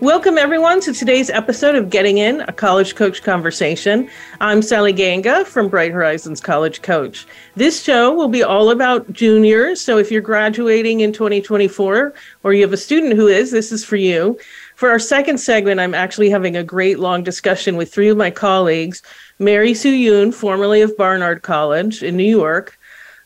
Welcome, everyone, to today's episode of Getting In, a College Coach Conversation. I'm Sally Ganga from Bright Horizons College Coach. This show will be all about juniors. So if you're graduating in 2024 or you have a student who is, this is for you. For our second segment, I'm actually having a great long discussion with three of my colleagues Mary Sue Yoon, formerly of Barnard College in New York,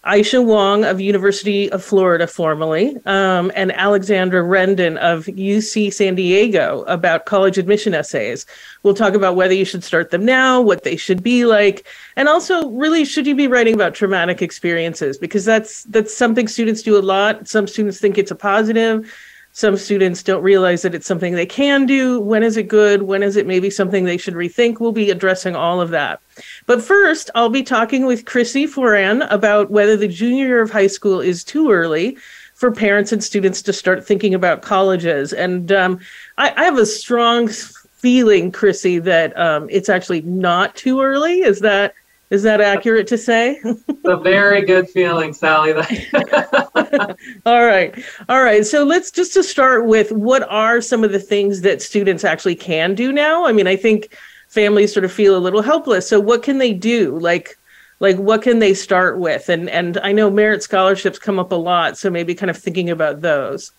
Aisha Wong of University of Florida, formerly, um, and Alexandra Rendon of UC San Diego about college admission essays. We'll talk about whether you should start them now, what they should be like, and also really should you be writing about traumatic experiences because that's that's something students do a lot. Some students think it's a positive some students don't realize that it's something they can do. When is it good? When is it maybe something they should rethink? We'll be addressing all of that. But first, I'll be talking with Chrissy Foran about whether the junior year of high school is too early for parents and students to start thinking about colleges. And um, I, I, have a strong feeling, Chrissy, that um, it's actually not too early. Is that is that accurate to say? it's a very good feeling, Sally. All right. All right. So let's just to start with what are some of the things that students actually can do now? I mean, I think families sort of feel a little helpless. So what can they do? Like like what can they start with? And and I know merit scholarships come up a lot, so maybe kind of thinking about those.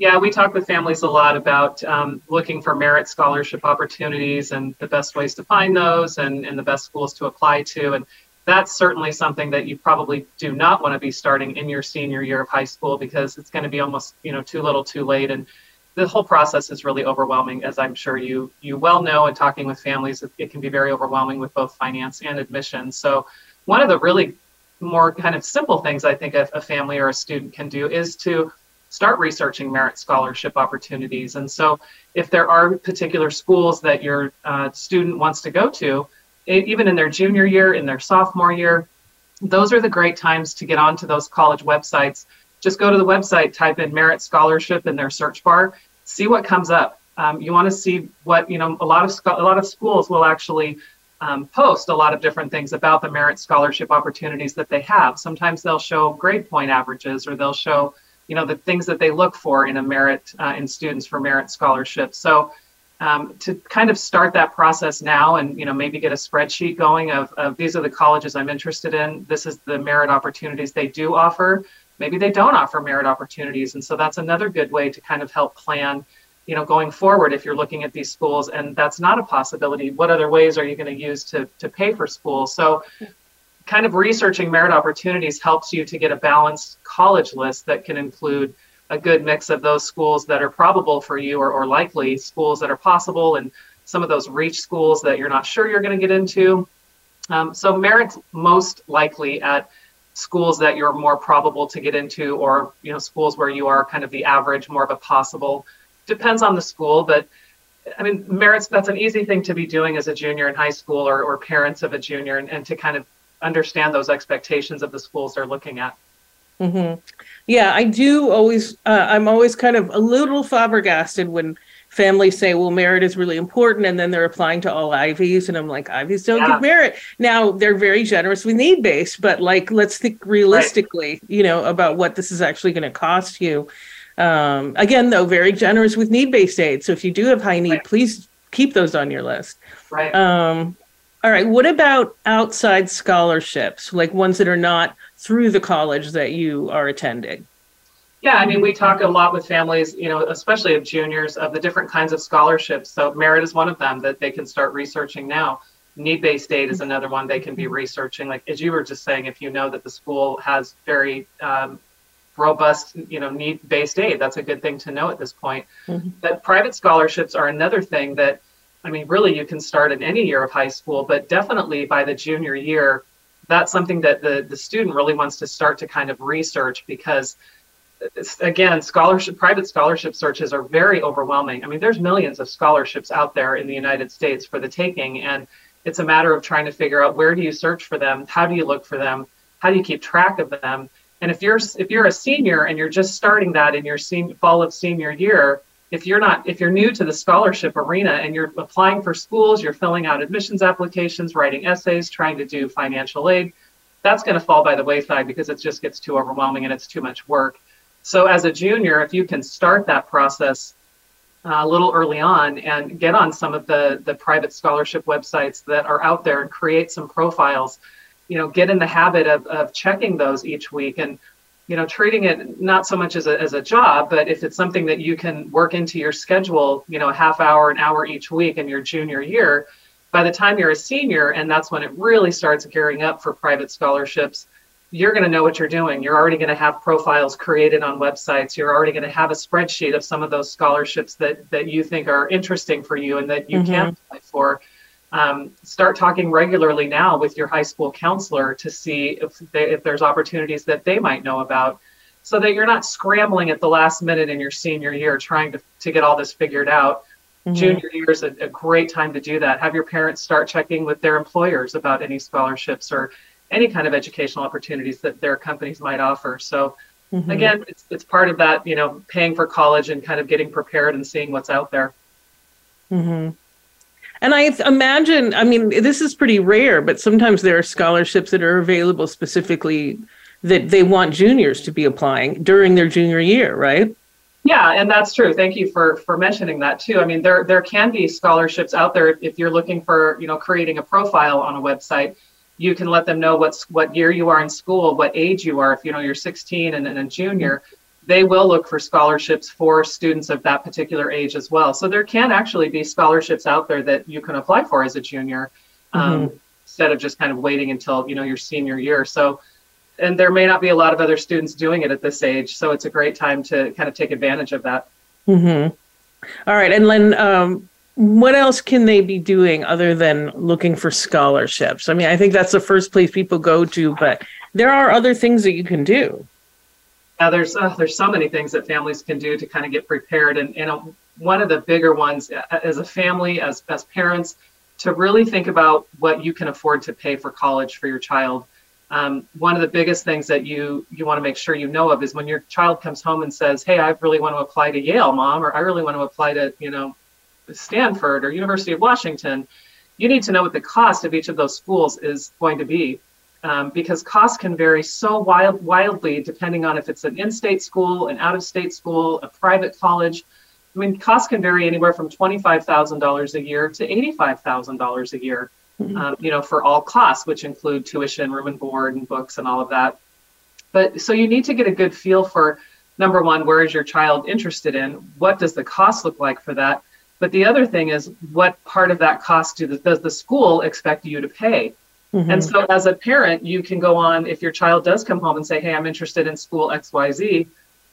Yeah, we talk with families a lot about um, looking for merit scholarship opportunities and the best ways to find those and, and the best schools to apply to. And that's certainly something that you probably do not want to be starting in your senior year of high school because it's going to be almost you know too little too late and the whole process is really overwhelming as i'm sure you you well know and talking with families it, it can be very overwhelming with both finance and admissions so one of the really more kind of simple things i think a, a family or a student can do is to start researching merit scholarship opportunities. And so, if there are particular schools that your uh, student wants to go to, even in their junior year, in their sophomore year, those are the great times to get onto those college websites. Just go to the website, type in merit scholarship in their search bar, see what comes up. Um, you want to see what you know. A lot of a lot of schools will actually um, post a lot of different things about the merit scholarship opportunities that they have. Sometimes they'll show grade point averages, or they'll show you know the things that they look for in a merit uh, in students for merit scholarships. So um, to kind of start that process now and you know maybe get a spreadsheet going of, of these are the colleges I'm interested in. This is the merit opportunities they do offer. Maybe they don't offer merit opportunities, and so that's another good way to kind of help plan you know going forward if you're looking at these schools and that's not a possibility what other ways are you going to use to to pay for schools so kind of researching merit opportunities helps you to get a balanced college list that can include a good mix of those schools that are probable for you or, or likely schools that are possible and some of those reach schools that you're not sure you're going to get into. Um, so merit's most likely at schools that you're more probable to get into or you know schools where you are kind of the average more of a possible depends on the school but i mean merits that's an easy thing to be doing as a junior in high school or, or parents of a junior and, and to kind of understand those expectations of the schools they're looking at. Mm-hmm. Yeah, I do always. Uh, I'm always kind of a little flabbergasted when families say, "Well, merit is really important," and then they're applying to all Ivies, and I'm like, "Ivies don't yeah. give merit." Now they're very generous with need based, but like, let's think realistically, right. you know, about what this is actually going to cost you. Um, again, though, very generous with need based aid. So if you do have high need, right. please keep those on your list. Right. Um, all right. What about outside scholarships, like ones that are not through the college that you are attending? Yeah, I mean, we talk a lot with families, you know, especially of juniors, of the different kinds of scholarships. So, merit is one of them that they can start researching now. Need based aid is another one they can be researching. Like, as you were just saying, if you know that the school has very um, robust, you know, need based aid, that's a good thing to know at this point. Mm-hmm. But private scholarships are another thing that I mean, really, you can start in any year of high school, but definitely by the junior year, that's something that the, the student really wants to start to kind of research because, uh, again, scholarship, private scholarship searches are very overwhelming. I mean, there's millions of scholarships out there in the United States for the taking, and It's a matter of trying to figure out where do you search for them? How do you look for them? How do you keep track of them? And if you're if you're a senior and you're just starting that in your senior, fall of senior year, if you're not if you're new to the scholarship arena and you're applying for schools, you're filling out admissions applications, writing essays, trying to do financial aid, that's going to fall by the wayside because it just gets too overwhelming and it's too much work. So as a junior, if you can start that process uh, a little early on and get on some of the the private scholarship websites that are out there and create some profiles you know get in the habit of, of checking those each week and you know treating it not so much as a, as a job but if it's something that you can work into your schedule you know a half hour an hour each week in your junior year by the time you're a senior and that's when it really starts gearing up for private scholarships you're going to know what you're doing. You're already going to have profiles created on websites. You're already going to have a spreadsheet of some of those scholarships that that you think are interesting for you and that you mm-hmm. can apply for. Um, start talking regularly now with your high school counselor to see if they, if there's opportunities that they might know about, so that you're not scrambling at the last minute in your senior year trying to to get all this figured out. Mm-hmm. Junior year is a, a great time to do that. Have your parents start checking with their employers about any scholarships or any kind of educational opportunities that their companies might offer. So mm-hmm. again, it's it's part of that, you know, paying for college and kind of getting prepared and seeing what's out there. Mm-hmm. And I imagine, I mean, this is pretty rare, but sometimes there are scholarships that are available specifically that they want juniors to be applying during their junior year, right? Yeah, and that's true. Thank you for for mentioning that too. I mean, there there can be scholarships out there if you're looking for, you know, creating a profile on a website you can let them know what's what year you are in school, what age you are. If you know you're 16 and, and a junior, they will look for scholarships for students of that particular age as well. So there can actually be scholarships out there that you can apply for as a junior, um, mm-hmm. instead of just kind of waiting until you know your senior year. So, and there may not be a lot of other students doing it at this age, so it's a great time to kind of take advantage of that. Mm-hmm. All right, and Len, um, what else can they be doing other than looking for scholarships? I mean, I think that's the first place people go to, but there are other things that you can do. Yeah, there's uh, there's so many things that families can do to kind of get prepared, and you know, one of the bigger ones uh, as a family, as as parents, to really think about what you can afford to pay for college for your child. Um, one of the biggest things that you you want to make sure you know of is when your child comes home and says, "Hey, I really want to apply to Yale, mom," or "I really want to apply to you know Stanford or University of Washington, you need to know what the cost of each of those schools is going to be. Um, because costs can vary so wild, wildly depending on if it's an in-state school, an out-of-state school, a private college. I mean, costs can vary anywhere from twenty-five thousand dollars a year to eighty-five thousand dollars a year. Mm-hmm. Um, you know, for all costs, which include tuition, room and board, and books, and all of that. But so you need to get a good feel for number one, where is your child interested in? What does the cost look like for that? But the other thing is, what part of that cost do the, does the school expect you to pay? Mm-hmm. And so, as a parent, you can go on if your child does come home and say, Hey, I'm interested in school XYZ,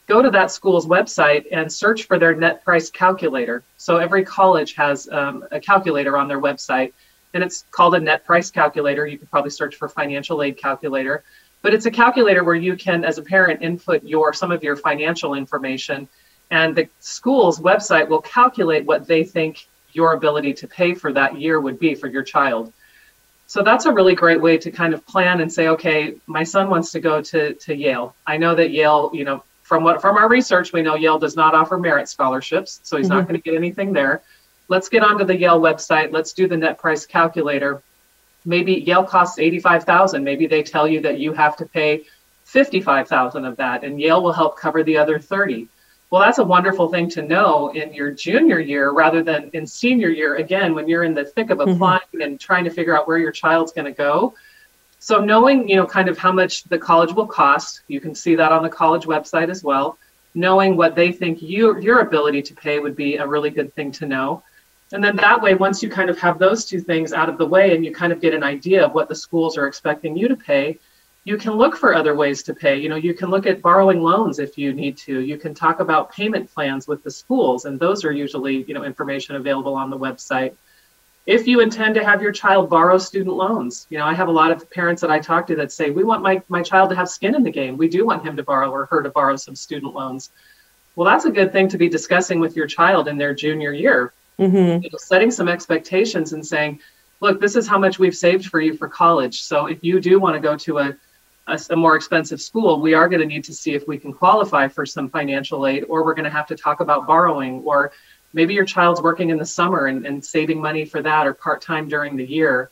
go to that school's website and search for their net price calculator. So, every college has um, a calculator on their website, and it's called a net price calculator. You could probably search for financial aid calculator, but it's a calculator where you can, as a parent, input your some of your financial information and the school's website will calculate what they think your ability to pay for that year would be for your child. So that's a really great way to kind of plan and say, okay, my son wants to go to, to Yale. I know that Yale, you know, from what from our research, we know Yale does not offer merit scholarships, so he's mm-hmm. not going to get anything there. Let's get onto the Yale website. Let's do the net price calculator. Maybe Yale costs 85,000. Maybe they tell you that you have to pay 55,000 of that and Yale will help cover the other 30 well, that's a wonderful thing to know in your junior year rather than in senior year. Again, when you're in the thick of mm-hmm. applying mm-hmm. and trying to figure out where your child's going to go. So knowing, you know, kind of how much the college will cost, you can see that on the college website as well. Knowing what they think you, your ability to pay would be a really good thing to know. And then that way, once you kind of have those two things out of the way and you kind of get an idea of what the schools are expecting you to pay, you can look for other ways to pay. You know, you can look at borrowing loans if you need to. You can talk about payment plans with the schools, and those are usually, you know, information available on the website. If you intend to have your child borrow student loans, you know, I have a lot of parents that I talk to that say, we want my, my child to have skin in the game. We do want him to borrow or her to borrow some student loans. Well, that's a good thing to be discussing with your child in their junior year. Mm-hmm. You know, setting some expectations and saying, look, this is how much we've saved for you for college. So if you do want to go to a, a, a more expensive school, we are going to need to see if we can qualify for some financial aid, or we're going to have to talk about borrowing, or maybe your child's working in the summer and, and saving money for that or part time during the year.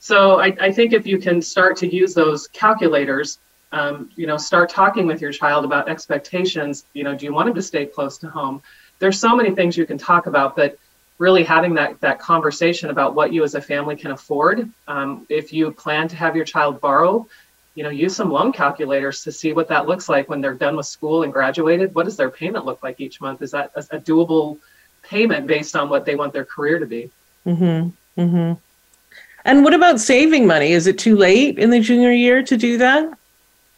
So I, I, think if you can start to use those calculators, um, you know, start talking with your child about expectations. You know, do you want them to stay close to home? There's so many things you can talk about, but really having that that conversation about what you as a family can afford. Um, if you plan to have your child borrow, you know, use some loan calculators to see what that looks like when they're done with school and graduated. What does their payment look like each month? Is that a, a doable payment based on what they want their career to be? Mm-hmm. Mm-hmm. And what about saving money? Is it too late in the junior year to do that?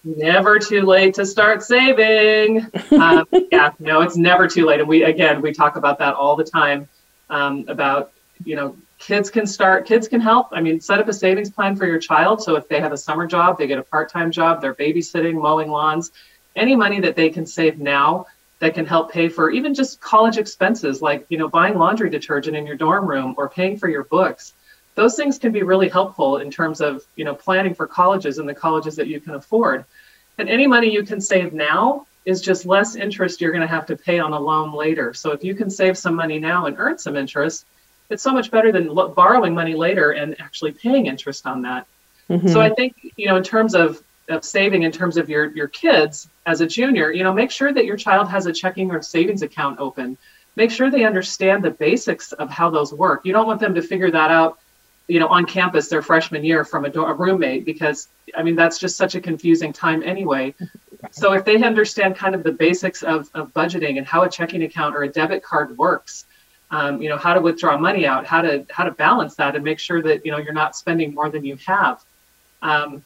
Never too late to start saving. um, yeah, no, it's never too late. And we, again, we talk about that all the time um, about, you know, kids can start, kids can help. I mean, set up a savings plan for your child. So if they have a summer job, they get a part time job, they're babysitting, mowing lawns, any money that they can save now that can help pay for even just college expenses like, you know, buying laundry detergent in your dorm room or paying for your books those things can be really helpful in terms of you know planning for colleges and the colleges that you can afford and any money you can save now is just less interest you're going to have to pay on a loan later so if you can save some money now and earn some interest it's so much better than lo- borrowing money later and actually paying interest on that mm-hmm. so i think you know in terms of, of saving in terms of your your kids as a junior you know make sure that your child has a checking or savings account open make sure they understand the basics of how those work you don't want them to figure that out you know, on campus their freshman year from a, a roommate because I mean that's just such a confusing time anyway. So if they understand kind of the basics of, of budgeting and how a checking account or a debit card works, um, you know, how to withdraw money out, how to how to balance that and make sure that you know you're not spending more than you have. Um,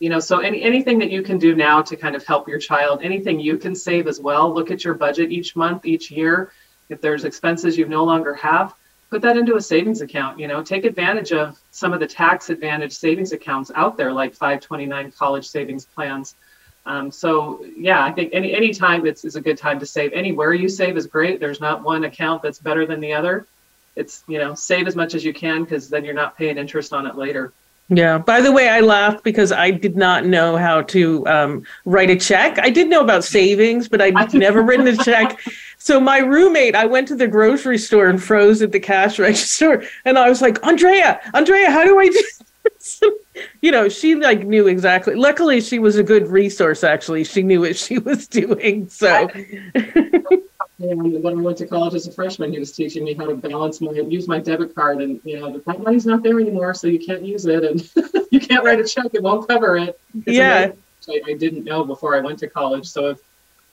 you know, so any anything that you can do now to kind of help your child, anything you can save as well. Look at your budget each month, each year. If there's expenses you no longer have, put that into a savings account you know take advantage of some of the tax advantage savings accounts out there like 529 college savings plans um, so yeah i think any any time it's, is a good time to save anywhere you save is great there's not one account that's better than the other it's you know save as much as you can because then you're not paying interest on it later yeah. By the way, I laughed because I did not know how to um, write a check. I did know about savings, but I'd never written a check. So my roommate, I went to the grocery store and froze at the cash register, and I was like, Andrea, Andrea, how do I do? you know, she like knew exactly. Luckily, she was a good resource. Actually, she knew what she was doing. So. And when I went to college as a freshman, he was teaching me how to balance my use my debit card, and you know the that money's not there anymore, so you can't use it, and you can't write a check; it won't cover it. Yeah, I, I didn't know before I went to college. So if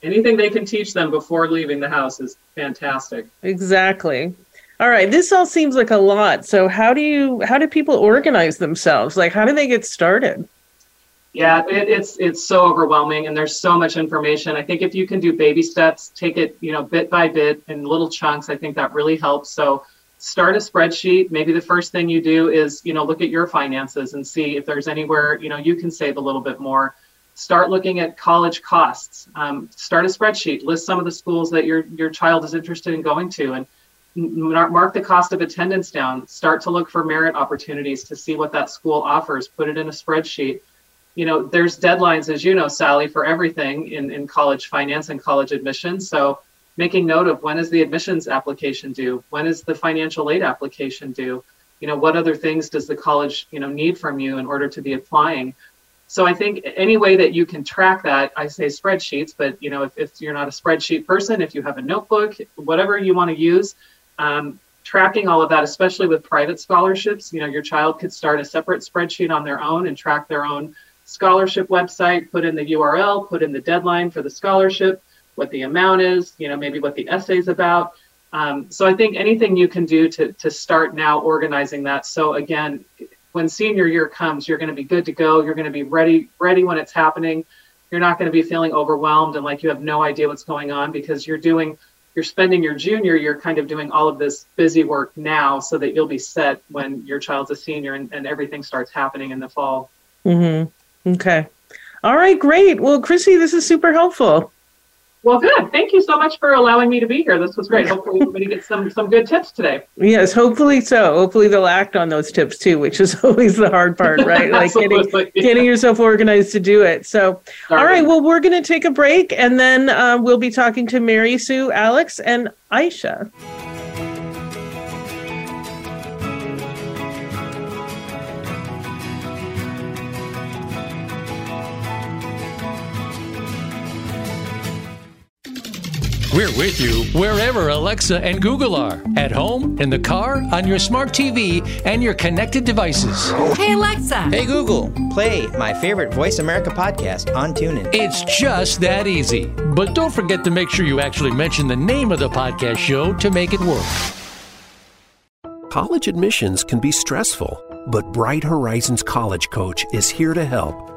anything they can teach them before leaving the house is fantastic. Exactly. All right, this all seems like a lot. So how do you how do people organize themselves? Like how do they get started? Yeah, it, it's it's so overwhelming, and there's so much information. I think if you can do baby steps, take it you know bit by bit in little chunks. I think that really helps. So start a spreadsheet. Maybe the first thing you do is you know look at your finances and see if there's anywhere you know you can save a little bit more. Start looking at college costs. Um, start a spreadsheet. List some of the schools that your your child is interested in going to, and mark the cost of attendance down. Start to look for merit opportunities to see what that school offers. Put it in a spreadsheet you know, there's deadlines, as you know, Sally, for everything in, in college finance and college admissions. So making note of when is the admissions application due? When is the financial aid application due? You know, what other things does the college, you know, need from you in order to be applying? So I think any way that you can track that, I say spreadsheets, but you know, if, if you're not a spreadsheet person, if you have a notebook, whatever you want to use, um, tracking all of that, especially with private scholarships, you know, your child could start a separate spreadsheet on their own and track their own scholarship website, put in the URL, put in the deadline for the scholarship, what the amount is, you know, maybe what the essay is about. Um, so I think anything you can do to, to start now organizing that. So again, when senior year comes, you're going to be good to go. You're going to be ready, ready when it's happening. You're not going to be feeling overwhelmed and like you have no idea what's going on because you're doing, you're spending your junior year kind of doing all of this busy work now so that you'll be set when your child's a senior and, and everything starts happening in the fall. Mm-hmm. Okay. All right, great. Well, Chrissy, this is super helpful. Well, good. Thank you so much for allowing me to be here. This was great. Hopefully, everybody gets some some good tips today. Yes, hopefully so. Hopefully, they'll act on those tips too, which is always the hard part, right? like getting getting yourself organized to do it. So, all right. Well, we're going to take a break, and then uh, we'll be talking to Mary Sue, Alex, and Aisha. We're with you wherever Alexa and Google are at home, in the car, on your smart TV, and your connected devices. Hey, Alexa. Hey, Google. Play my favorite Voice America podcast on TuneIn. It's just that easy. But don't forget to make sure you actually mention the name of the podcast show to make it work. College admissions can be stressful, but Bright Horizons College Coach is here to help.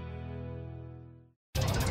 you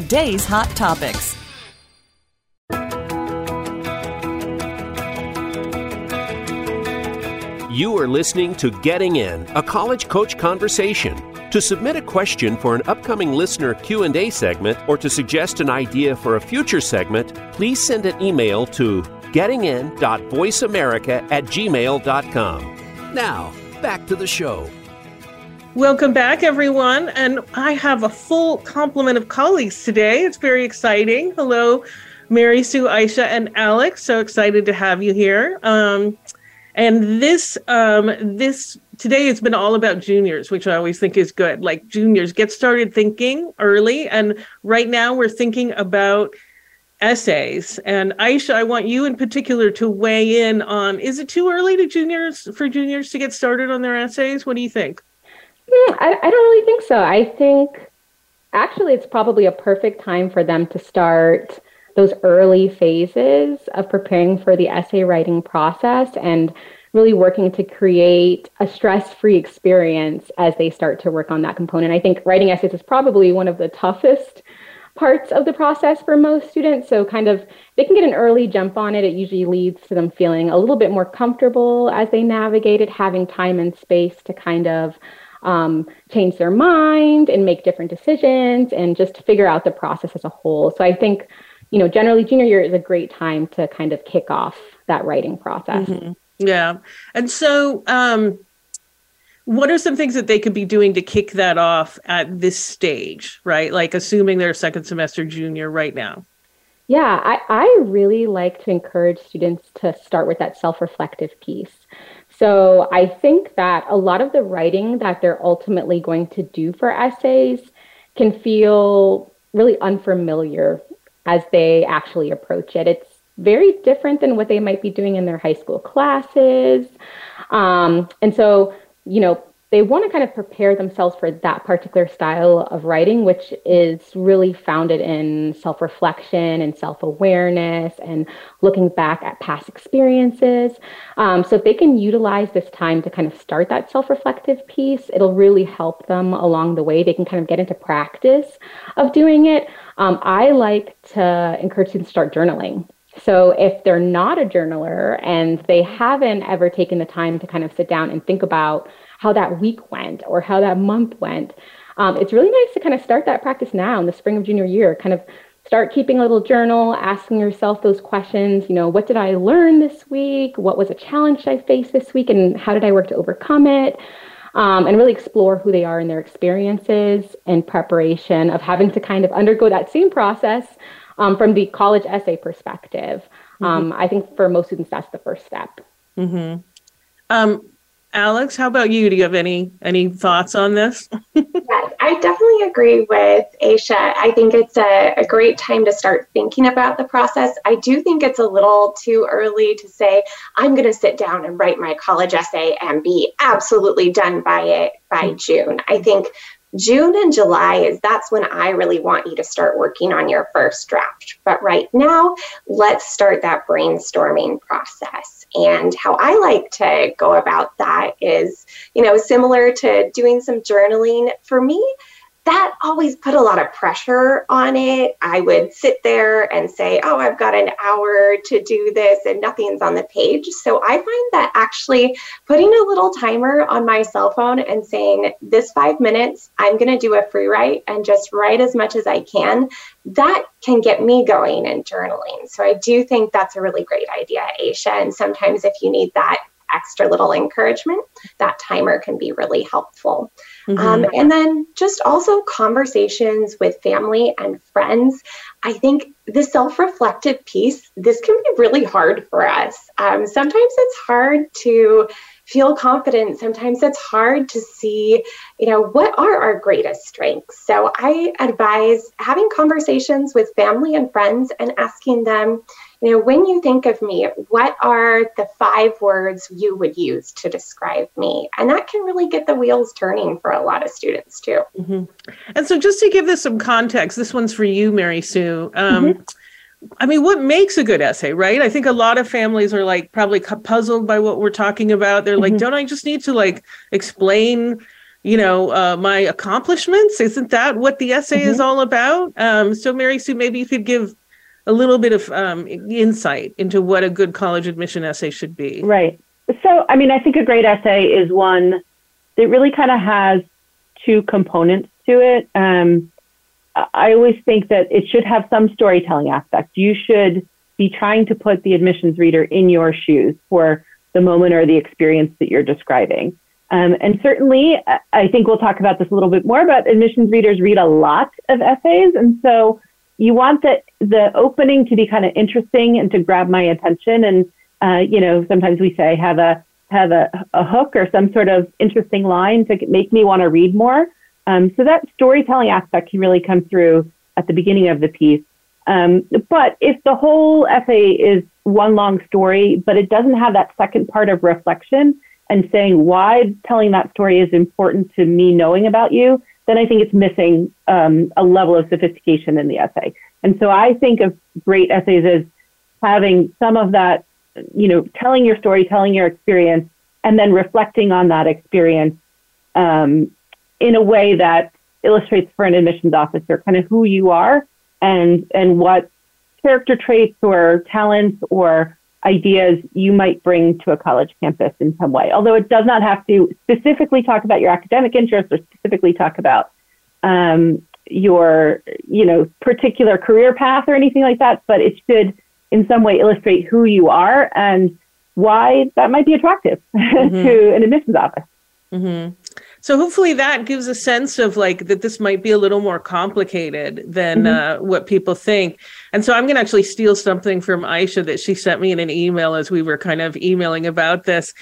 today's hot topics. You are listening to Getting In, a college coach conversation. To submit a question for an upcoming listener Q&A segment or to suggest an idea for a future segment, please send an email to gettingin.voiceamerica at gmail.com. Now, back to the show. Welcome back, everyone. And I have a full complement of colleagues today. It's very exciting. Hello, Mary Sue, Aisha, and Alex. So excited to have you here. Um, and this um, this today has been all about juniors, which I always think is good. Like juniors, get started thinking early. And right now, we're thinking about essays. And Aisha, I want you in particular to weigh in on is it too early to juniors for juniors to get started on their essays? What do you think? Mm, I, I don't really think so. I think actually it's probably a perfect time for them to start those early phases of preparing for the essay writing process and really working to create a stress-free experience as they start to work on that component. I think writing essays is probably one of the toughest parts of the process for most students. So, kind of, they can get an early jump on it. It usually leads to them feeling a little bit more comfortable as they navigate it, having time and space to kind of um, change their mind and make different decisions and just figure out the process as a whole. So, I think, you know, generally, junior year is a great time to kind of kick off that writing process. Mm-hmm. Yeah. And so, um, what are some things that they could be doing to kick that off at this stage, right? Like assuming they're second semester junior right now. Yeah, I, I really like to encourage students to start with that self reflective piece. So I think that a lot of the writing that they're ultimately going to do for essays can feel really unfamiliar as they actually approach it. It's very different than what they might be doing in their high school classes. Um, and so you know, they want to kind of prepare themselves for that particular style of writing, which is really founded in self reflection and self awareness and looking back at past experiences. Um, so, if they can utilize this time to kind of start that self reflective piece, it'll really help them along the way. They can kind of get into practice of doing it. Um, I like to encourage students to start journaling. So if they're not a journaler and they haven't ever taken the time to kind of sit down and think about how that week went or how that month went, um, it's really nice to kind of start that practice now in the spring of junior year. Kind of start keeping a little journal, asking yourself those questions. You know, what did I learn this week? What was a challenge I faced this week? And how did I work to overcome it? Um, and really explore who they are and their experiences in preparation of having to kind of undergo that same process um, from the college essay perspective. Mm-hmm. Um, I think for most students, that's the first step. Mm-hmm. Alex, how about you? Do you have any any thoughts on this? I definitely agree with Aisha. I think it's a, a great time to start thinking about the process. I do think it's a little too early to say, I'm going to sit down and write my college essay and be absolutely done by it by. June. I think June and July is that's when I really want you to start working on your first draft. But right now, let's start that brainstorming process. And how I like to go about that is, you know, similar to doing some journaling. For me, that always put a lot of pressure on it. I would sit there and say, Oh, I've got an hour to do this, and nothing's on the page. So I find that actually putting a little timer on my cell phone and saying, This five minutes, I'm going to do a free write and just write as much as I can, that can get me going and journaling. So I do think that's a really great idea, Aisha. And sometimes if you need that extra little encouragement, that timer can be really helpful. Mm-hmm. Um, and then just also conversations with family and friends. I think the self reflective piece, this can be really hard for us. Um, sometimes it's hard to feel confident. Sometimes it's hard to see, you know, what are our greatest strengths. So I advise having conversations with family and friends and asking them, you know, when you think of me, what are the five words you would use to describe me? And that can really get the wheels turning for a lot of students too. Mm-hmm. And so, just to give this some context, this one's for you, Mary Sue. Um, mm-hmm. I mean, what makes a good essay, right? I think a lot of families are like probably puzzled by what we're talking about. They're like, mm-hmm. don't I just need to like explain, you know, uh, my accomplishments? Isn't that what the essay mm-hmm. is all about? Um, so, Mary Sue, maybe you could give a little bit of um, insight into what a good college admission essay should be. Right. So, I mean, I think a great essay is one that really kind of has two components to it. Um, I always think that it should have some storytelling aspect. You should be trying to put the admissions reader in your shoes for the moment or the experience that you're describing. Um, and certainly, I think we'll talk about this a little bit more, but admissions readers read a lot of essays. And so you want the the opening to be kind of interesting and to grab my attention. And uh, you know, sometimes we say have a have a, a hook or some sort of interesting line to make me want to read more. Um, so that storytelling aspect can really come through at the beginning of the piece. Um, but if the whole essay is one long story, but it doesn't have that second part of reflection and saying why telling that story is important to me knowing about you, then I think it's missing um, a level of sophistication in the essay. And so I think of great essays as having some of that, you know, telling your story, telling your experience, and then reflecting on that experience um, in a way that illustrates for an admissions officer kind of who you are and and what character traits or talents or ideas you might bring to a college campus in some way. Although it does not have to specifically talk about your academic interests or specifically talk about um, your, you know, particular career path or anything like that, but it should in some way illustrate who you are and why that might be attractive mm-hmm. to an admissions office. Mm-hmm. So hopefully that gives a sense of like that this might be a little more complicated than mm-hmm. uh, what people think. And so I'm going to actually steal something from Aisha that she sent me in an email as we were kind of emailing about this.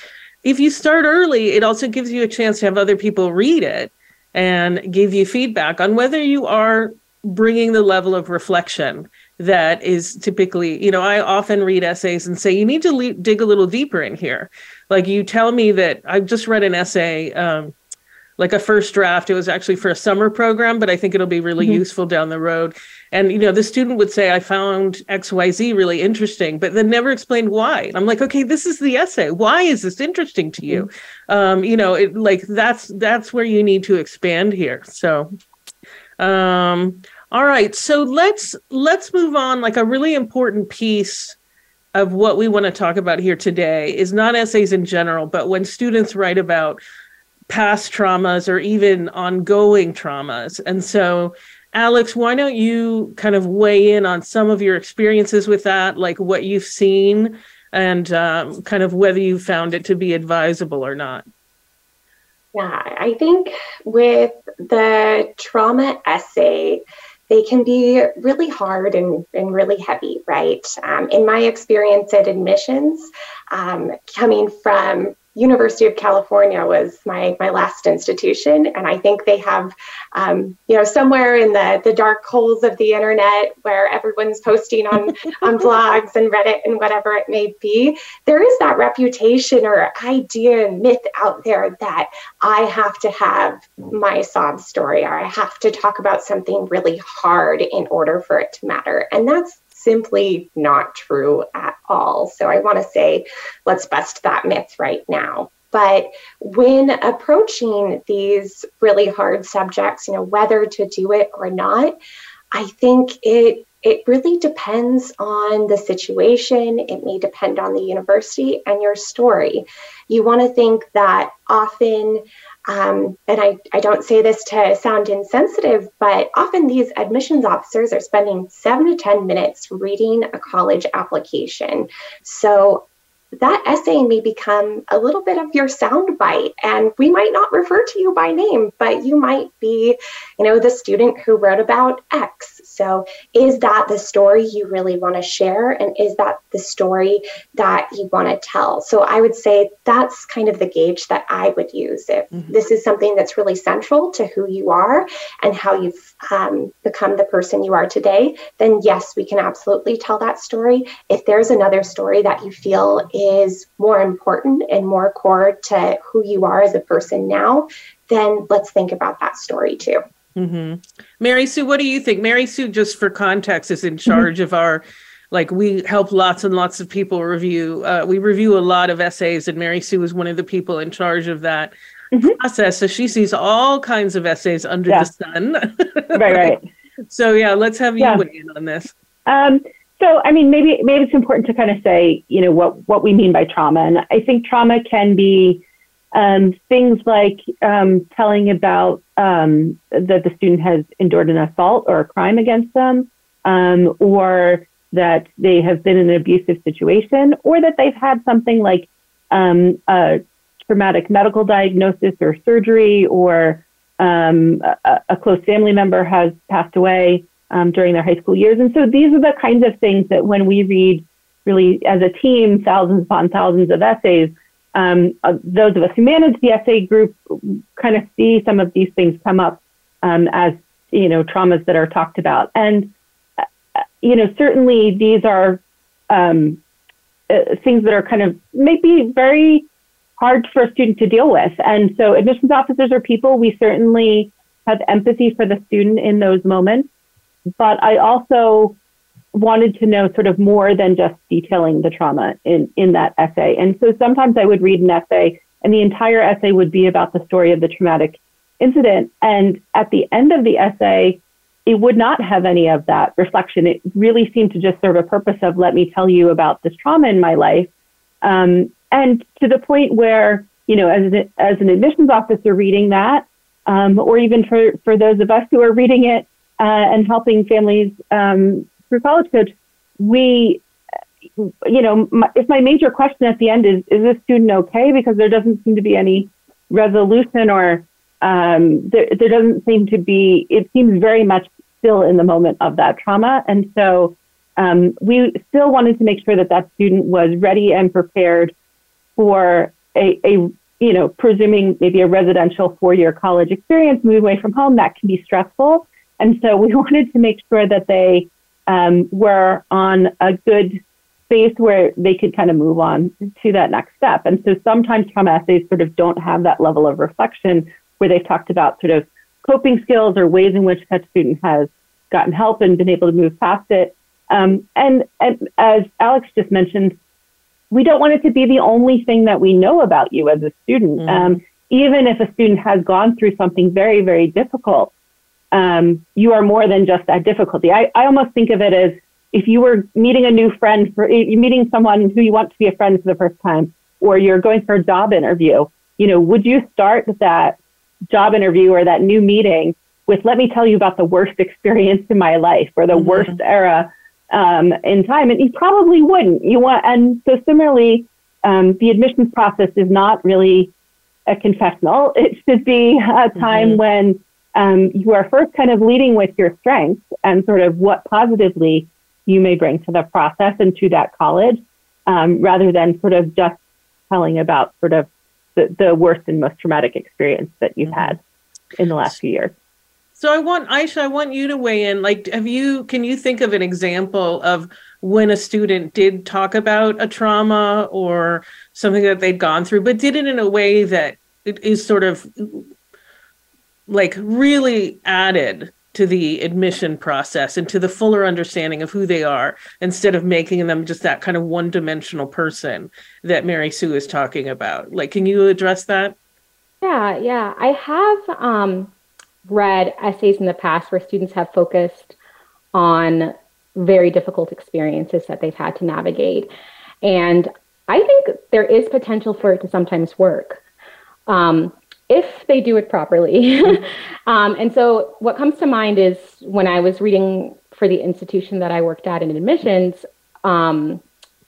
If you start early, it also gives you a chance to have other people read it and give you feedback on whether you are bringing the level of reflection that is typically, you know, I often read essays and say, you need to le- dig a little deeper in here. Like you tell me that I've just read an essay um, like a first draft. It was actually for a summer program, but I think it'll be really mm-hmm. useful down the road. And, you know, the student would say, I found XYZ really interesting, but then never explained why. I'm like, okay, this is the essay. Why is this interesting to you? Mm-hmm. Um, you know, it like that's that's where you need to expand here. So um all right. So let's let's move on. Like a really important piece of what we want to talk about here today is not essays in general, but when students write about past traumas or even ongoing traumas. And so, Alex, why don't you kind of weigh in on some of your experiences with that, like what you've seen and um, kind of whether you found it to be advisable or not? Yeah, I think with the trauma essay, they can be really hard and, and really heavy, right? Um, in my experience at admissions, um, coming from University of California was my my last institution, and I think they have, um, you know, somewhere in the the dark holes of the internet where everyone's posting on on blogs and Reddit and whatever it may be. There is that reputation or idea and myth out there that I have to have my sob story or I have to talk about something really hard in order for it to matter, and that's simply not true at all. So I want to say, let's bust that myth right now. But when approaching these really hard subjects, you know, whether to do it or not, I think it it really depends on the situation. It may depend on the university and your story. You want to think that often um, and I, I don't say this to sound insensitive, but often these admissions officers are spending seven to 10 minutes reading a college application. So that essay may become a little bit of your soundbite and we might not refer to you by name but you might be you know the student who wrote about x so is that the story you really want to share and is that the story that you want to tell so i would say that's kind of the gauge that i would use if mm-hmm. this is something that's really central to who you are and how you've um, become the person you are today then yes we can absolutely tell that story if there's another story that you feel is more important and more core to who you are as a person now, then let's think about that story too. Mm-hmm. Mary Sue, what do you think? Mary Sue, just for context, is in mm-hmm. charge of our like we help lots and lots of people review uh, we review a lot of essays and mary sue is one of the people in charge of that mm-hmm. process so she sees all kinds of essays under yeah. the sun right right so yeah let's have you yeah. weigh in on this um, so, I mean, maybe maybe it's important to kind of say, you know, what what we mean by trauma, and I think trauma can be um, things like um, telling about um, that the student has endured an assault or a crime against them, um, or that they have been in an abusive situation, or that they've had something like um, a traumatic medical diagnosis or surgery, or um, a, a close family member has passed away during their high school years. And so these are the kinds of things that when we read really as a team, thousands upon thousands of essays, um, uh, those of us who manage the essay group kind of see some of these things come up um, as, you know, traumas that are talked about. And, uh, you know, certainly these are um, uh, things that are kind of maybe very hard for a student to deal with. And so admissions officers are people we certainly have empathy for the student in those moments but I also wanted to know sort of more than just detailing the trauma in, in that essay. And so sometimes I would read an essay and the entire essay would be about the story of the traumatic incident. And at the end of the essay, it would not have any of that reflection. It really seemed to just serve a purpose of let me tell you about this trauma in my life. Um, and to the point where, you know, as an, as an admissions officer reading that, um, or even for, for those of us who are reading it, uh, and helping families um, through College Coach, we, you know, my, if my major question at the end is, is this student okay? Because there doesn't seem to be any resolution or um, there, there doesn't seem to be, it seems very much still in the moment of that trauma. And so um, we still wanted to make sure that that student was ready and prepared for a, a you know, presuming maybe a residential four year college experience, moving away from home, that can be stressful. And so we wanted to make sure that they um, were on a good space where they could kind of move on to that next step. And so sometimes trauma essays sort of don't have that level of reflection where they've talked about sort of coping skills or ways in which that student has gotten help and been able to move past it. Um, and, and as Alex just mentioned, we don't want it to be the only thing that we know about you as a student. Mm-hmm. Um, even if a student has gone through something very, very difficult, um, you are more than just that difficulty. I, I almost think of it as if you were meeting a new friend for meeting someone who you want to be a friend for the first time, or you're going for a job interview, you know, would you start that job interview or that new meeting with let me tell you about the worst experience in my life or the mm-hmm. worst era um, in time? And you probably wouldn't. You want, and so similarly, um, the admissions process is not really a confessional. It should be a time mm-hmm. when um, you are first kind of leading with your strengths and sort of what positively you may bring to the process and to that college, um, rather than sort of just telling about sort of the, the worst and most traumatic experience that you've had in the last few years. So I want Aisha, I want you to weigh in. Like, have you can you think of an example of when a student did talk about a trauma or something that they'd gone through, but did it in a way that is sort of like really added to the admission process and to the fuller understanding of who they are instead of making them just that kind of one dimensional person that Mary Sue is talking about. Like, can you address that? Yeah, yeah. I have um, read essays in the past where students have focused on very difficult experiences that they've had to navigate. And I think there is potential for it to sometimes work. Um, if they do it properly. um, and so, what comes to mind is when I was reading for the institution that I worked at in admissions, um,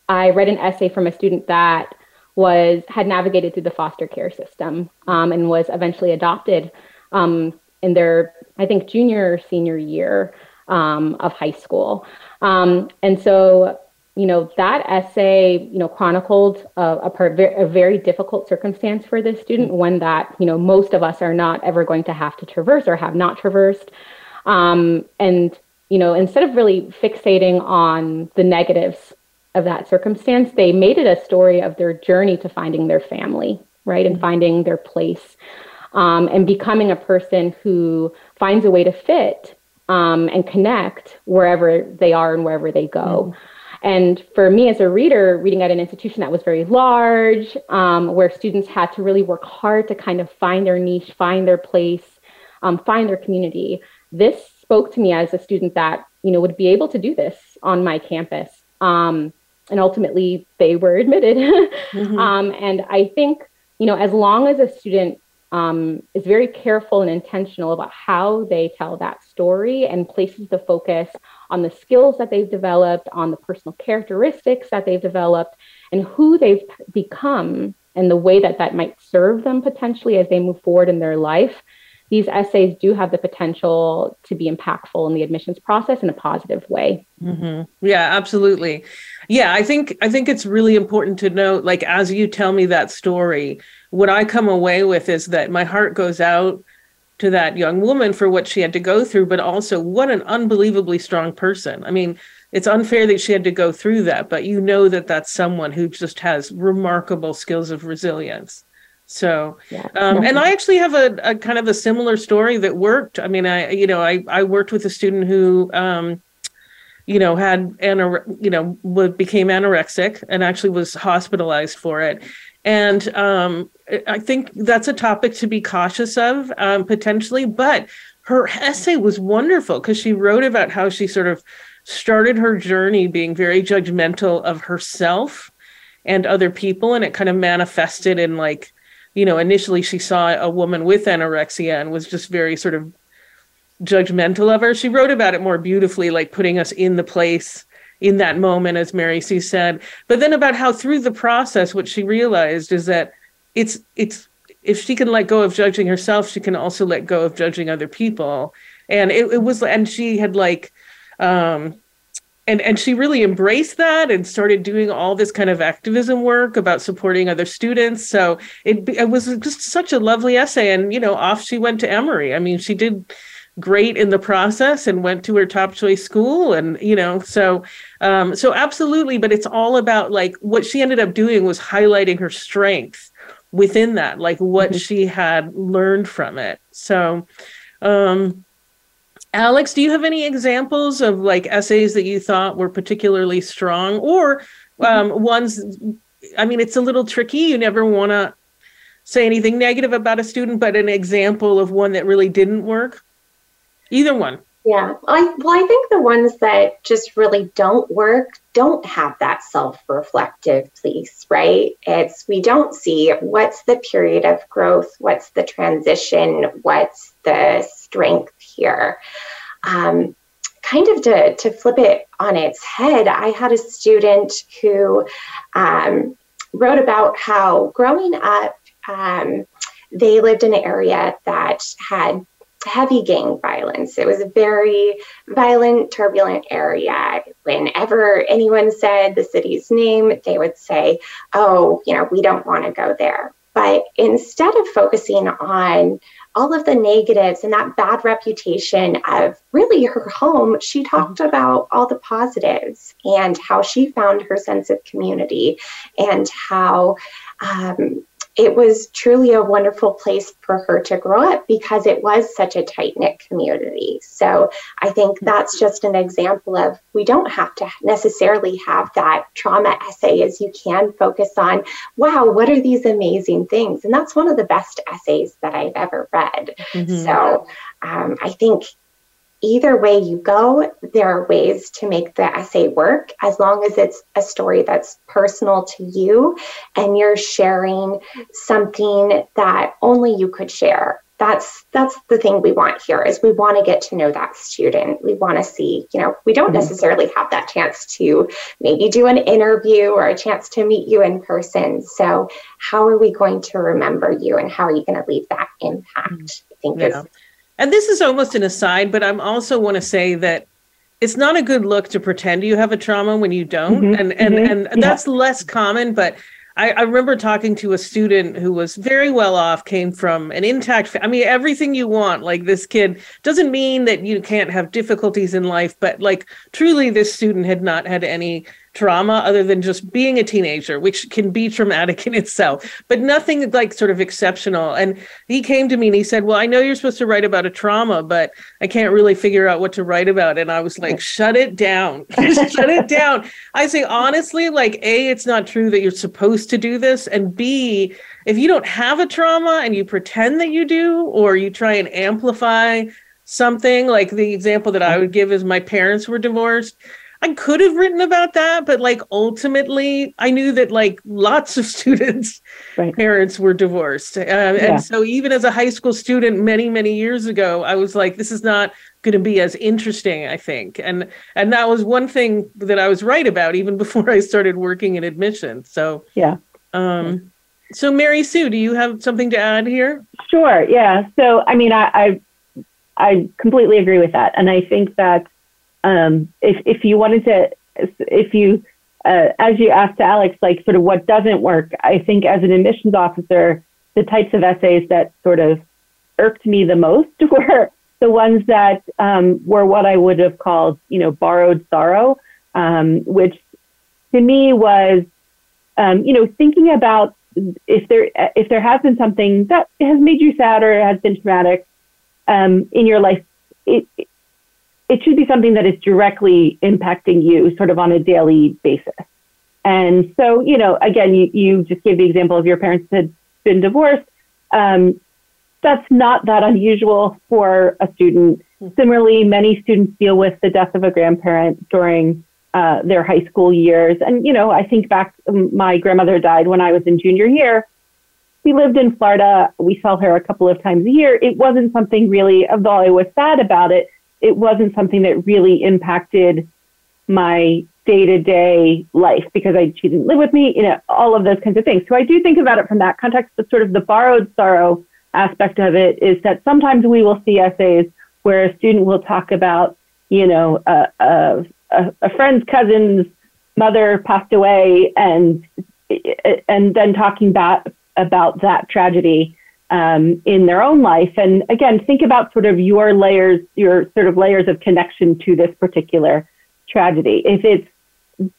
I read an essay from a student that was had navigated through the foster care system um, and was eventually adopted um, in their, I think, junior or senior year um, of high school. Um, and so you know, that essay, you know, chronicled a, a, part, a, very difficult circumstance for this student, one that, you know, most of us are not ever going to have to traverse or have not traversed. Um, and, you know, instead of really fixating on the negatives of that circumstance, they made it a story of their journey to finding their family, right, and finding their place um, and becoming a person who finds a way to fit um, and connect wherever they are and wherever they go. Mm. And for me as a reader, reading at an institution that was very large, um, where students had to really work hard to kind of find their niche, find their place, um, find their community, this spoke to me as a student that you know would be able to do this on my campus. Um, and ultimately, they were admitted. mm-hmm. Um, and I think you know as long as a student um, is very careful and intentional about how they tell that story and places the focus on the skills that they've developed, on the personal characteristics that they've developed, and who they've become, and the way that that might serve them potentially as they move forward in their life. These essays do have the potential to be impactful in the admissions process in a positive way. Mm-hmm. Yeah, absolutely. Yeah, I think I think it's really important to note, like as you tell me that story, what I come away with is that my heart goes out to that young woman for what she had to go through, but also what an unbelievably strong person. I mean, it's unfair that she had to go through that, but you know that that's someone who just has remarkable skills of resilience. So, yeah. um, and I actually have a, a, kind of a similar story that worked. I mean, I, you know, I, I worked with a student who, um, you know, had, anore- you know, became anorexic and actually was hospitalized for it. And um, I think that's a topic to be cautious of um, potentially. But her essay was wonderful because she wrote about how she sort of started her journey being very judgmental of herself and other people. And it kind of manifested in like, you know, initially she saw a woman with anorexia and was just very sort of judgmental of her. She wrote about it more beautifully, like putting us in the place in that moment, as Mary Sue said. But then about how through the process, what she realized is that it's it's if she can let go of judging herself, she can also let go of judging other people. And it, it was and she had like um and and she really embraced that and started doing all this kind of activism work about supporting other students. So it, it was just such a lovely essay. And you know off she went to emory. I mean she did great in the process and went to her top choice school and you know so um so absolutely. But it's all about like what she ended up doing was highlighting her strength within that like what mm-hmm. she had learned from it so um alex do you have any examples of like essays that you thought were particularly strong or mm-hmm. um ones i mean it's a little tricky you never want to say anything negative about a student but an example of one that really didn't work Either one. Yeah. Well I, well, I think the ones that just really don't work don't have that self reflective piece, right? It's we don't see what's the period of growth, what's the transition, what's the strength here. Um, kind of to, to flip it on its head, I had a student who um, wrote about how growing up, um, they lived in an area that had heavy gang violence. It was a very violent, turbulent area. Whenever anyone said the city's name, they would say, oh, you know, we don't want to go there. But instead of focusing on all of the negatives and that bad reputation of really her home, she talked mm-hmm. about all the positives and how she found her sense of community and how um, it was truly a wonderful place for her to grow up because it was such a tight knit community. So I think that's just an example of we don't have to necessarily have that trauma essay as you can focus on, wow, what are these amazing things? And that's one of the best essays that I've ever read. Mm-hmm. So um, I think either way you go, there are ways to make the essay work as long as it's a story that's personal to you and you're sharing something that only you could share. That's that's the thing we want here is we want to get to know that student. We want to see, you know, we don't mm-hmm. necessarily have that chance to maybe do an interview or a chance to meet you in person. So how are we going to remember you and how are you going to leave that impact? I think yeah. is and this is almost an aside, but I'm also want to say that it's not a good look to pretend you have a trauma when you don't. Mm-hmm, and and mm-hmm, and yeah. that's less common, but I, I, remember talking to a student who was very well off, came from an intact. I mean, everything you want. Like this kid doesn't mean that you can't have difficulties in life, but like truly, this student had not had any trauma other than just being a teenager, which can be traumatic in itself, but nothing like sort of exceptional. And he came to me and he said, Well, I know you're supposed to write about a trauma, but I can't really figure out what to write about. And I was like, Shut it down. shut it down. I say, honestly, like, A, it's not true that you're supposed to do this. And B, if you don't have a trauma and you pretend that you do, or you try and amplify something like the example that I mm-hmm. would give is my parents were divorced I could have written about that, but like ultimately, I knew that like lots of students' right. parents were divorced. Uh, yeah. And so, even as a high school student many, many years ago, I was like, this is not going to be as interesting, I think. And and that was one thing that I was right about even before I started working in admissions. So, yeah. Um, so, Mary Sue, do you have something to add here? Sure. Yeah. So, I mean, I, I, I completely agree with that. And I think that um, if if you wanted to, if you uh, as you asked Alex, like sort of what doesn't work, I think as an admissions officer, the types of essays that sort of irked me the most were the ones that um, were what I would have called, you know, borrowed sorrow, um, which to me was, um, you know, thinking about if there if there has been something that has made you sad or has been traumatic um, in your life, it, it should be something that is directly impacting you sort of on a daily basis. And so, you know, again, you, you just gave the example of your parents had been divorced. Um, that's not that unusual for a student. Similarly, many students deal with the death of a grandparent during uh, their high school years. And, you know, I think back, um, my grandmother died when I was in junior year. We lived in Florida. We saw her a couple of times a year. It wasn't something really, although I was sad about it, it wasn't something that really impacted my day to day life because I, she didn't live with me, you know, all of those kinds of things. So I do think about it from that context, but sort of the borrowed sorrow aspect of it is that sometimes we will see essays where a student will talk about, you know, a, a, a friend's cousin's mother passed away and, and then talking about, about that tragedy um, in their own life. And again, think about sort of your layers, your sort of layers of connection to this particular tragedy. If it's,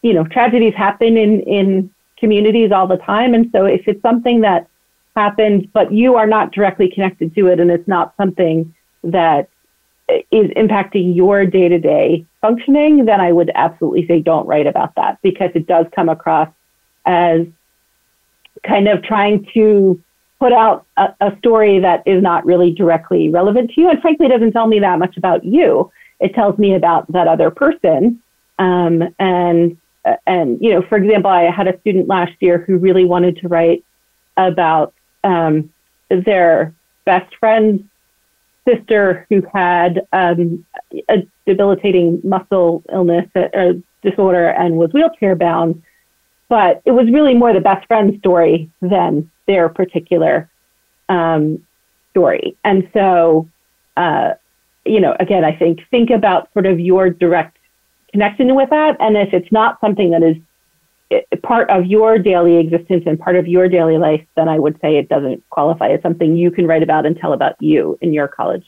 you know, tragedies happen in, in communities all the time. And so if it's something that happens, but you are not directly connected to it and it's not something that is impacting your day to day functioning, then I would absolutely say don't write about that because it does come across as kind of trying to put out a, a, story that is not really directly relevant to you and frankly doesn't tell me that much about you it tells me about that other person. Um, and and you know, for example, I had a student last year who really wanted to write about um, their best friend's sister who had um, a debilitating muscle illness or disorder and was wheelchair bound. But it was really more the best friend story than their particular um, story. And so, uh, you know, again, I think think about sort of your direct connection with that. And if it's not something that is part of your daily existence and part of your daily life, then I would say it doesn't qualify as something you can write about and tell about you in your college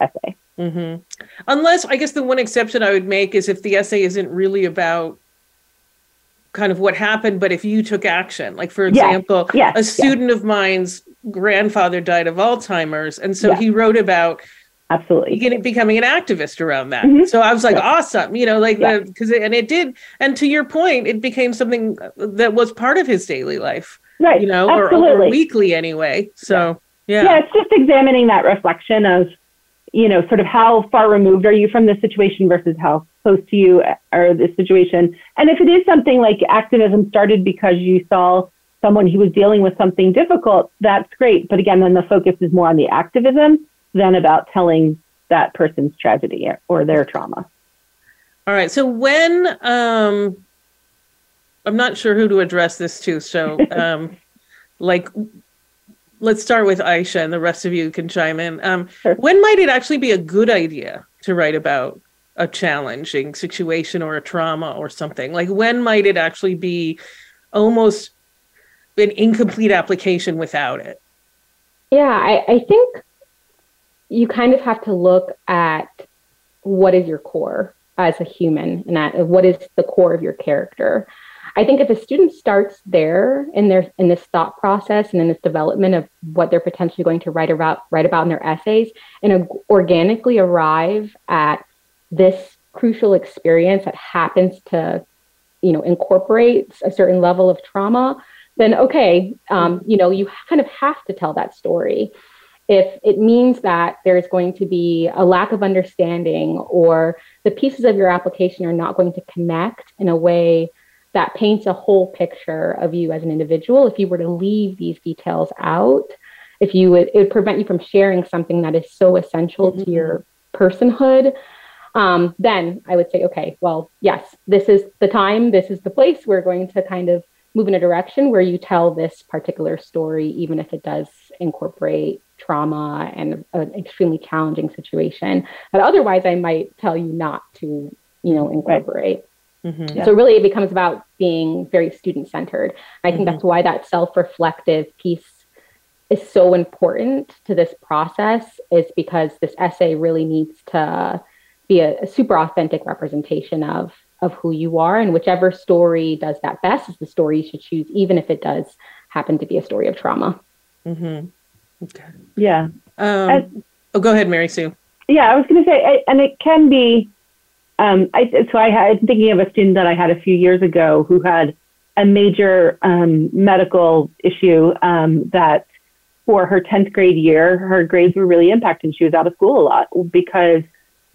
essay. Mm-hmm. Unless, I guess, the one exception I would make is if the essay isn't really about kind of what happened, but if you took action, like for example, yes. Yes. a student yes. of mine's grandfather died of Alzheimer's, and so he wrote about absolutely becoming an activist around that. Mm-hmm. So I was like, awesome, you know, like because and it did, and to your point, it became something that was part of his daily life, right? You know, or, or, weekly anyway. So yeah. yeah, it's just examining that reflection of you know, sort of how far removed are you from the situation versus how close to you or the situation. And if it is something like activism started because you saw someone who was dealing with something difficult, that's great. But again, then the focus is more on the activism than about telling that person's tragedy or their trauma. All right. So when um I'm not sure who to address this to, so um like let's start with Aisha and the rest of you can chime in. Um, sure. When might it actually be a good idea to write about a challenging situation or a trauma or something? Like, when might it actually be almost an incomplete application without it? Yeah, I, I think you kind of have to look at what is your core as a human and at what is the core of your character. I think if a student starts there in their in this thought process and in this development of what they're potentially going to write about write about in their essays and organically arrive at this crucial experience that happens to you know incorporate a certain level of trauma then okay um, you know you kind of have to tell that story if it means that there's going to be a lack of understanding or the pieces of your application are not going to connect in a way that paints a whole picture of you as an individual. If you were to leave these details out, if you would, it would prevent you from sharing something that is so essential mm-hmm. to your personhood. Um, then I would say, okay, well, yes, this is the time, this is the place. We're going to kind of move in a direction where you tell this particular story, even if it does incorporate trauma and an extremely challenging situation. But otherwise, I might tell you not to, you know, incorporate. Mm-hmm. Yeah. So really, it becomes about being very student centered. I think mm-hmm. that's why that self reflective piece is so important to this process. Is because this essay really needs to be a, a super authentic representation of of who you are, and whichever story does that best is the story you should choose, even if it does happen to be a story of trauma. Mm-hmm. Okay. Yeah. Um, oh, go ahead, Mary Sue. Yeah, I was going to say, and it can be um, I, so I had thinking of a student that I had a few years ago who had a major um, medical issue um, that for her 10th grade year, her grades were really impacted. She was out of school a lot because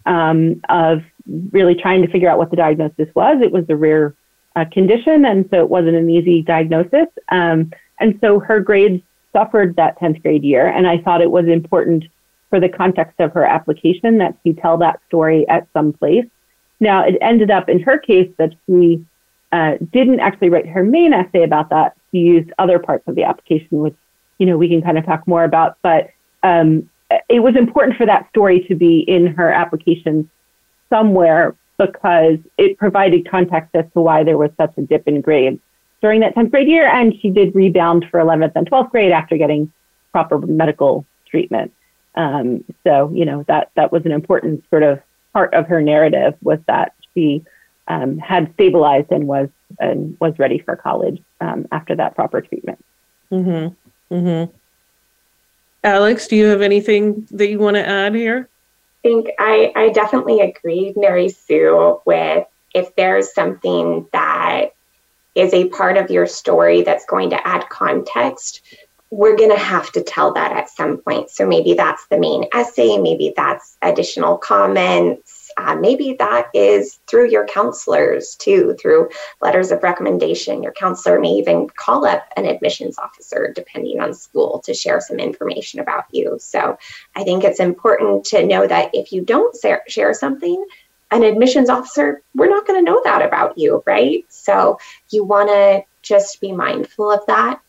um, of really trying to figure out what the diagnosis was. It was a rare uh, condition, and so it wasn't an easy diagnosis. Um, and so her grades suffered that 10th grade year, and I thought it was important for the context of her application that she tell that story at some place now, it ended up in her case that she uh, didn't actually write her main essay about that. She used other parts of the application, which, you know, we can kind of talk more about. But um, it was important for that story to be in her application somewhere because it provided context as to why there was such a dip in grades during that 10th grade year. And she did rebound for 11th and 12th grade after getting proper medical treatment. Um, so, you know, that, that was an important sort of part of her narrative was that she um, had stabilized and was and was ready for college um, after that proper treatment. Mm-hmm. Mm-hmm. Alex, do you have anything that you want to add here? I think I, I definitely agree, Mary Sue, with if there's something that is a part of your story that's going to add context, we're going to have to tell that at some point. So maybe that's the main essay, maybe that's additional comments. Uh, maybe that is through your counselors too, through letters of recommendation. Your counselor may even call up an admissions officer, depending on school, to share some information about you. So I think it's important to know that if you don't share something, an admissions officer, we're not going to know that about you, right? So you want to just be mindful of that.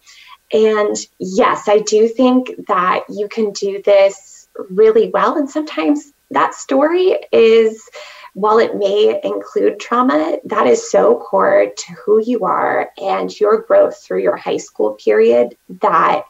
And yes, I do think that you can do this really well. And sometimes that story is, while it may include trauma, that is so core to who you are and your growth through your high school period that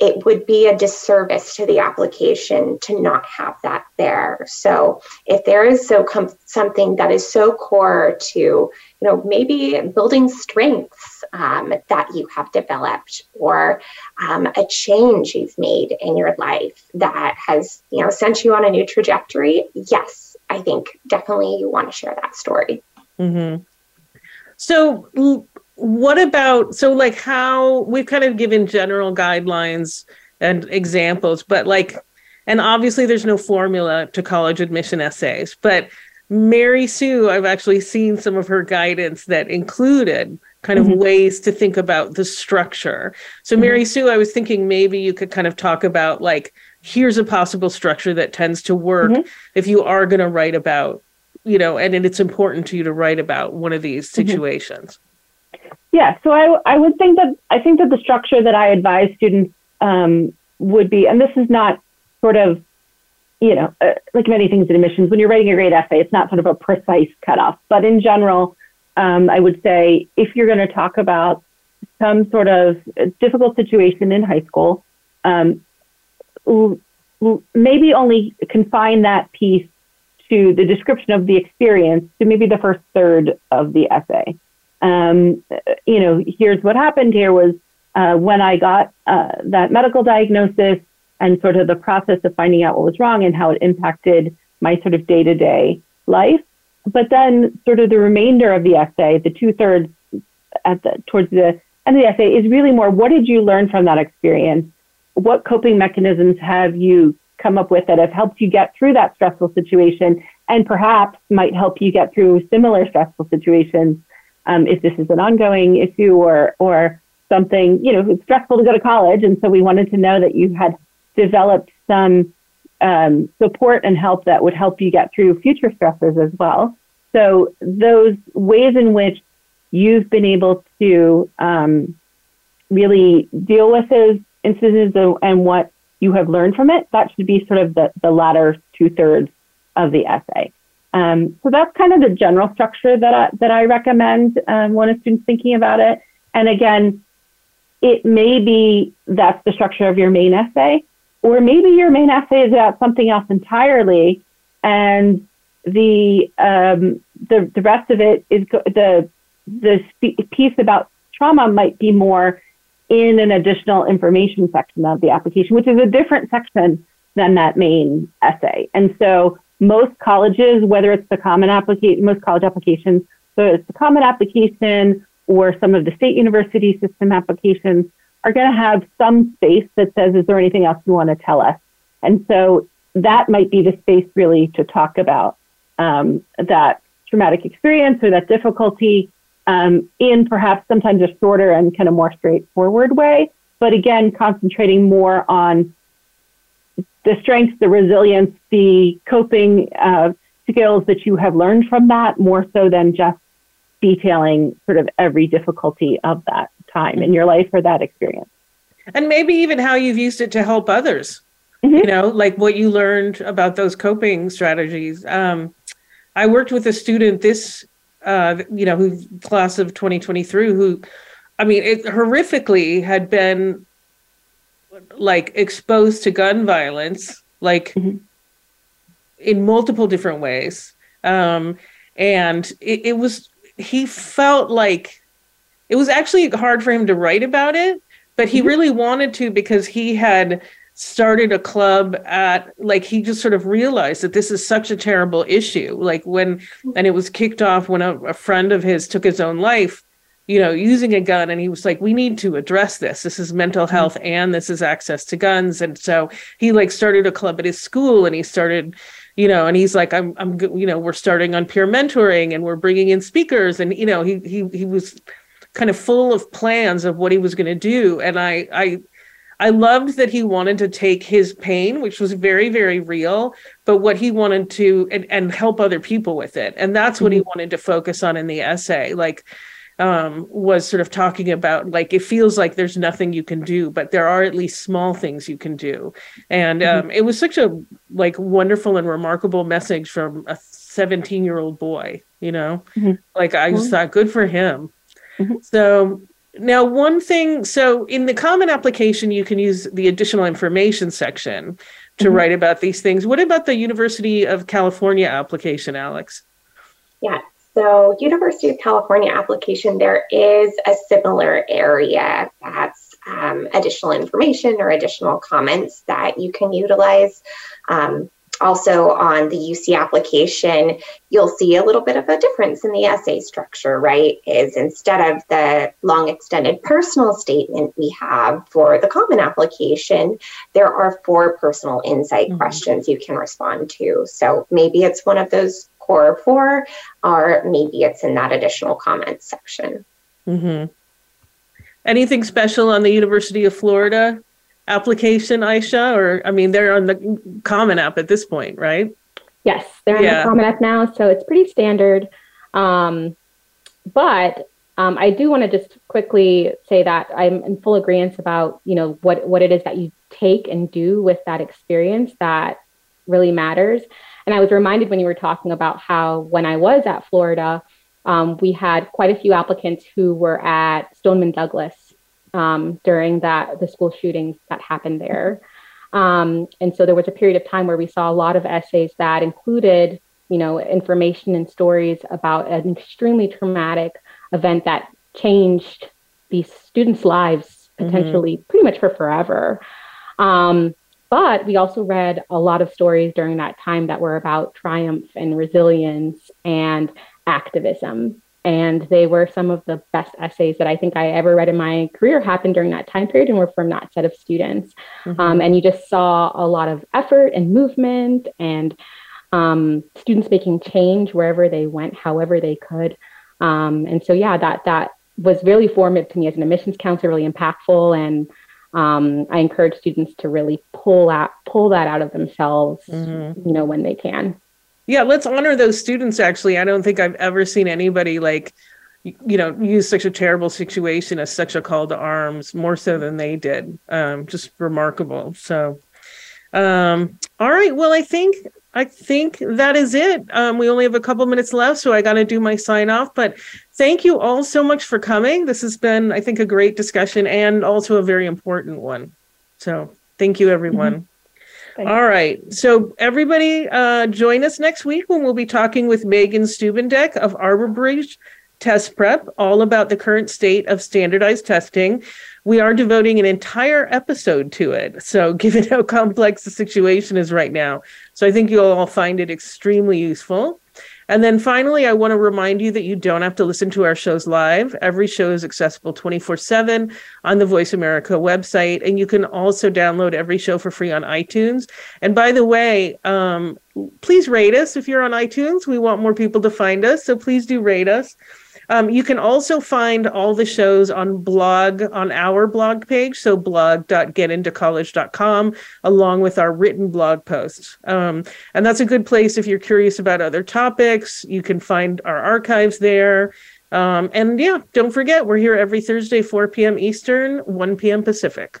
it would be a disservice to the application to not have that there. So if there is so com- something that is so core to, you know, maybe building strengths um, that you have developed or um, a change you've made in your life that has, you know, sent you on a new trajectory, yes, I think definitely you want to share that story. Mm-hmm. So what about so like how we've kind of given general guidelines and examples but like and obviously there's no formula to college admission essays but mary sue i've actually seen some of her guidance that included kind of mm-hmm. ways to think about the structure so mm-hmm. mary sue i was thinking maybe you could kind of talk about like here's a possible structure that tends to work mm-hmm. if you are going to write about you know and, it's important to you to write about one of these mm-hmm. Yeah, so I, I would think that I think that the structure that I advise students um, would be, and this is not sort of, you know, uh, like many things in admissions, when you're writing a great essay, it's not sort of a precise cutoff. But in general, um, I would say if you're going to talk about some sort of difficult situation in high school, um, maybe only confine that piece to the description of the experience to maybe the first third of the essay um, you know, here's what happened here was uh, when I got uh, that medical diagnosis and sort of the process of finding out what was wrong and how it impacted my sort of day to day life. But then, sort of the remainder of the essay, the two thirds the towards the end of the essay, is really more what did you learn from that experience? What coping mechanisms have you come up with that have helped you get through that stressful situation and perhaps might help you get through similar stressful situations um, if this is an ongoing issue or or something, you know, it's stressful to go to college, and so we wanted to know that you had developed some um, support and help that would help you get through future stressors as well. So those ways in which you've been able to um, really deal with those incidents and what you have learned from it, that should be sort of the, the latter two thirds of the essay. Um, so that's kind of the general structure that I, that I recommend um, when a student's thinking about it. And again, it may be that's the structure of your main essay, or maybe your main essay is about something else entirely, and the um, the the rest of it is go- the the piece about trauma might be more in an additional information section of the application, which is a different section than that main essay. And so most colleges, whether it's the common application, most college applications, so it's the common application or some of the state university system applications are going to have some space that says, is there anything else you want to tell us? And so that might be the space really to talk about um, that traumatic experience or that difficulty um, in perhaps sometimes a shorter and kind of more straightforward way. But again, concentrating more on the strength, the resilience, the coping uh, skills that you have learned from that, more so than just detailing sort of every difficulty of that time in your life or that experience. And maybe even how you've used it to help others. Mm-hmm. You know, like what you learned about those coping strategies. Um, I worked with a student this, uh, you know, who class of 2023, who, I mean, it horrifically had been like exposed to gun violence, like mm-hmm. in multiple different ways. Um, and it, it was, he felt like it was actually hard for him to write about it, but he mm-hmm. really wanted to because he had started a club at like he just sort of realized that this is such a terrible issue like when and it was kicked off when a, a friend of his took his own life you know, using a gun. And he was like, we need to address this. This is mental mm-hmm. health and this is access to guns. And so he like started a club at his school and he started, you know, and he's like, I'm, I'm, you know, we're starting on peer mentoring and we're bringing in speakers. And, you know, he, he, he was kind of full of plans of what he was going to do. And I, I, I loved that he wanted to take his pain, which was very, very real, but what he wanted to and, and help other people with it. And that's what he mm-hmm. wanted to focus on in the essay. Like, um, was sort of talking about like it feels like there's nothing you can do, but there are at least small things you can do. And mm-hmm. um, it was such a like wonderful and remarkable message from a 17 year old boy, you know, mm-hmm. like I just thought good for him. Mm-hmm. So now, one thing, so in the common application, you can use the additional information section to mm-hmm. write about these things. What about the University of California application, Alex? Yeah, so University of California application, there is a similar area that's um, additional information or additional comments that you can utilize. Um, also on the UC application, you'll see a little bit of a difference in the essay structure, right? Is instead of the long extended personal statement we have for the common application, there are four personal insight mm-hmm. questions you can respond to. So maybe it's one of those core four, or maybe it's in that additional comments section. Mm-hmm. Anything special on the University of Florida application, Aisha? Or I mean, they're on the Common App at this point, right? Yes, they're on yeah. the Common App now, so it's pretty standard. Um, but um, I do want to just quickly say that I'm in full agreement about you know what what it is that you take and do with that experience that really matters. And I was reminded when you were talking about how when I was at Florida, um, we had quite a few applicants who were at Stoneman Douglas um, during that the school shootings that happened there. Um, and so there was a period of time where we saw a lot of essays that included, you know, information and stories about an extremely traumatic event that changed these students' lives mm-hmm. potentially mm-hmm. pretty much for forever. Um, but we also read a lot of stories during that time that were about triumph and resilience and activism and they were some of the best essays that I think I ever read in my career happened during that time period and were from that set of students. Mm-hmm. Um, and you just saw a lot of effort and movement and um, students making change wherever they went, however they could. Um, and so, yeah, that that was really formative to me as an admissions counselor, really impactful. And um, I encourage students to really pull out pull that out of themselves, mm-hmm. you know, when they can. Yeah let's honor those students actually. I don't think i've ever seen anybody like you know use such a terrible situation as such a call to arms more so than they did. Um, just remarkable. So um, all right. Well i think i think that is it. Um, we only have a couple minutes left so i got to do my sign off but thank you all so much for coming this has been i think a great discussion and also a very important one so thank you everyone mm-hmm. All right. So everybody uh, join us next week when we'll be talking with Megan Stubendeck of ArborBridge Test Prep, all about the current state of standardized testing. We are devoting an entire episode to it. So given how complex the situation is right now. So I think you'll all find it extremely useful. And then finally, I want to remind you that you don't have to listen to our shows live. Every show is accessible 24 7 on the VoiceAmerica website. And you can also download every show for free on iTunes. And by the way, um, please rate us if you're on iTunes. We want more people to find us. So please do rate us. Um, you can also find all the shows on blog on our blog page, so blog.getintocollege.com, along with our written blog posts. Um, and that's a good place if you're curious about other topics. You can find our archives there. Um, and yeah, don't forget, we're here every Thursday, 4 p.m. Eastern, 1 p.m. Pacific.